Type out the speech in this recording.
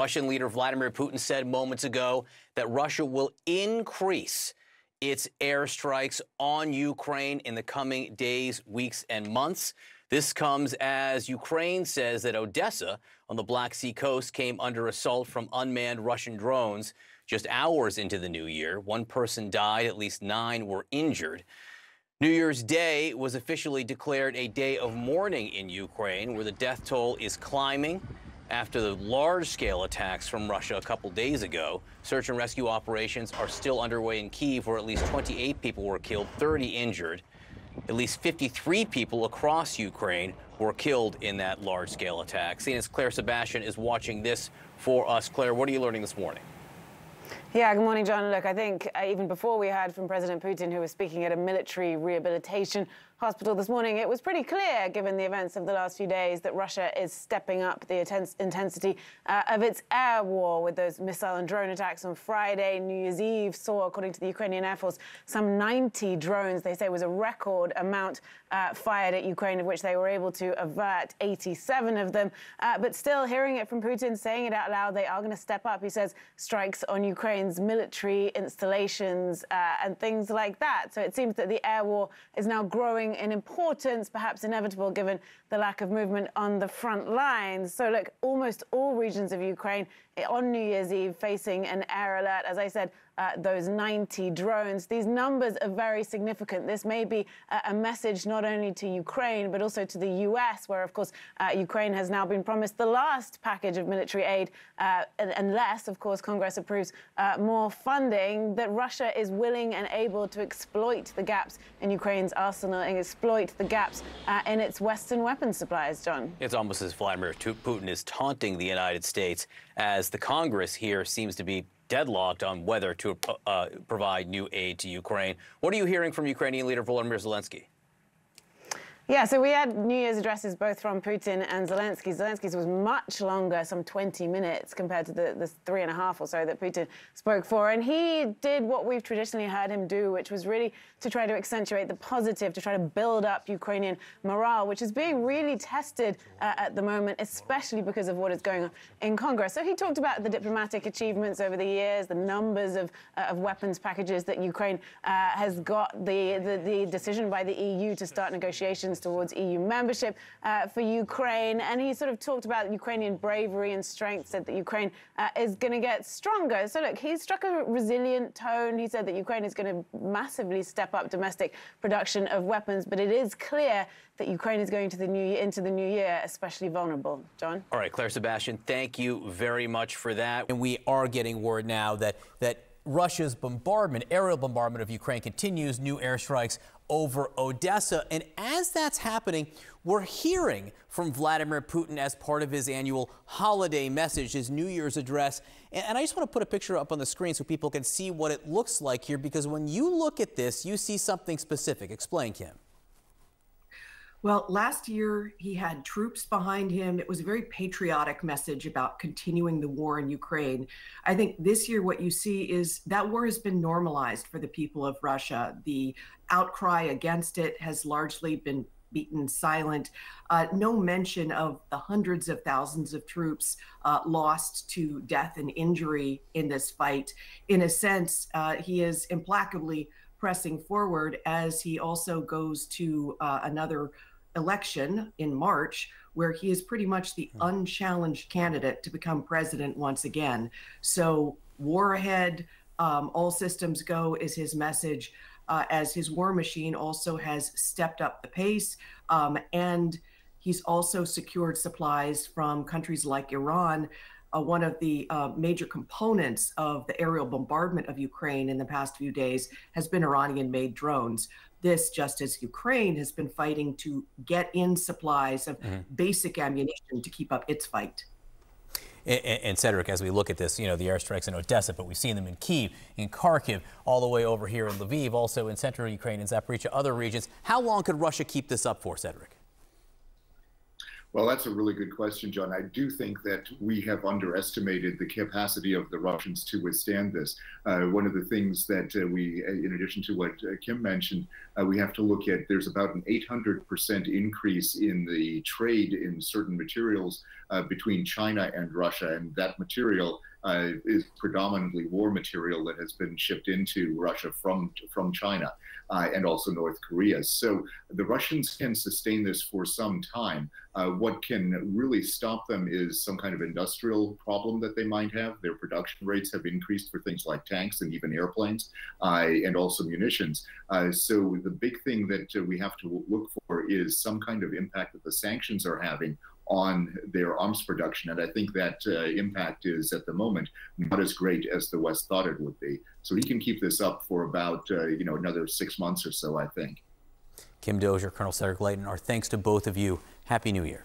Russian leader Vladimir Putin said moments ago that Russia will increase its airstrikes on Ukraine in the coming days, weeks, and months. This comes as Ukraine says that Odessa on the Black Sea coast came under assault from unmanned Russian drones just hours into the new year. One person died, at least nine were injured. New Year's Day was officially declared a day of mourning in Ukraine, where the death toll is climbing after the large scale attacks from Russia a couple days ago. Search and rescue operations are still underway in Kiev, where at least 28 people were killed, 30 injured. At least 53 people across Ukraine were killed in that large scale attack. CNN's Clare Sebastian is watching this for us. Clare, what are you learning this morning? Yeah, good morning, John. Look, I think uh, even before we heard from President Putin, who was speaking at a military rehabilitation hospital this morning, it was pretty clear, given the events of the last few days, that Russia is stepping up the intensity uh, of its air war with those missile and drone attacks on Friday. New Year's Eve saw, according to the Ukrainian Air Force, some 90 drones, they say was a record amount uh, fired at Ukraine, of which they were able to avert 87 of them. Uh, but still, hearing it from Putin, saying it out loud, they are going to step up, he says, strikes on Ukraine's military installations uh, and things like that. So it seems that the air war is now growing in importance, perhaps inevitable given the lack of movement on the front lines. So, look, almost all regions of Ukraine on New Year's Eve facing an air alert. As I said, uh, those 90 drones. These numbers are very significant. This may be a, message not only to Ukraine, but also to the US, where, of course, uh, Ukraine has now been promised the last package of military aid, uh, unless, of course, Congress approves uh, more funding, that Russia is willing and able to exploit the gaps in Ukraine's arsenal and exploit the gaps uh, in its Western weapons supplies, John. It's almost as Vladimir Putin is taunting the United States as the Congress here seems to be deadlocked on whether to uh, provide new aid to Ukraine. What are you hearing from Ukrainian leader Volodymyr Zelensky? Yeah, so we had New Year's addresses both from Putin and Zelensky. Zelensky's was much longer, some 20 minutes, compared to the, the three and a half or so that Putin spoke for. And he did what we've traditionally heard him do, which was really to try to accentuate the positive, to try to build up Ukrainian morale, which is being really tested uh, at the moment, especially because of what is going on in Congress. So he talked about the diplomatic achievements over the years, the numbers of, uh, of weapons packages that Ukraine uh, has got, the, the, the decision by the EU to start negotiations towards EU membership uh, for Ukraine. And he sort of talked about Ukrainian bravery and strength, said that Ukraine uh, is going to get stronger. So, look, he struck a resilient tone. He said that Ukraine is going to massively step up domestic production of weapons, but it is clear that Ukraine is going to the new into the new year especially vulnerable. John? All right, Clare Sebastian, thank you very much for that. And we are getting word now that that Russia's bombardment, aerial bombardment of Ukraine continues, new airstrikes over Odessa. And as that's happening, we're hearing from Vladimir Putin as part of his annual holiday message, his New Year's address. And I just want to put a picture up on the screen so people can see what it looks like here, because when you look at this, you see something specific. Explain, Kim. Well, last year he had troops behind him. It was a very patriotic message about continuing the war in Ukraine. I think this year what you see is that war has been normalized for the people of Russia. The outcry against it has largely been beaten silent. Uh, no mention of the hundreds of thousands of troops uh, lost to death and injury in this fight. In a sense, uh, he is implacably pressing forward as he also goes to uh, another election in March, where he is pretty much the hmm. unchallenged candidate to become president once again. So, war ahead, um, all systems go is his message, uh, as his war machine also has stepped up the pace. Um, and he's also secured supplies from countries like Iran. Uh, one of the uh, major components of the aerial bombardment of Ukraine in the past few days has been Iranian made drones this just as Ukraine has been fighting to get in supplies of mm-hmm. basic ammunition to keep up its fight. And, and, Cedric, as we look at this, you know, the airstrikes in Odessa, but we've seen them in Kiev, in Kharkiv, all the way over here in Lviv, also in central Ukraine, in Zaporizhia, other regions. How long could Russia keep this up for, Cedric? Well, that's a really good question, John. I do think that we have underestimated the capacity of the Russians to withstand this. Uh, one of the things that uh, we, uh, in addition to what uh, Kim mentioned, uh, we have to look at there's about an 800% increase in the trade in certain materials uh, between China and Russia. And that material is predominantly war material that has been shipped into Russia from, from China uh, and also North Korea. So the Russians can sustain this for some time. Uh, what can really stop them is some kind of industrial problem that they might have. Their production rates have increased for things like tanks and even airplanes uh, and also munitions. Uh, so the big thing that uh, we have to look for is some kind of impact that the sanctions are having on their arms production. And I think that uh, impact is at the moment not as great as the West thought it would be. So he can keep this up for about uh, you know another six months or so, I think. Kim Dozier, Colonel Cedric Leighton, our thanks to both of you. Happy New Year.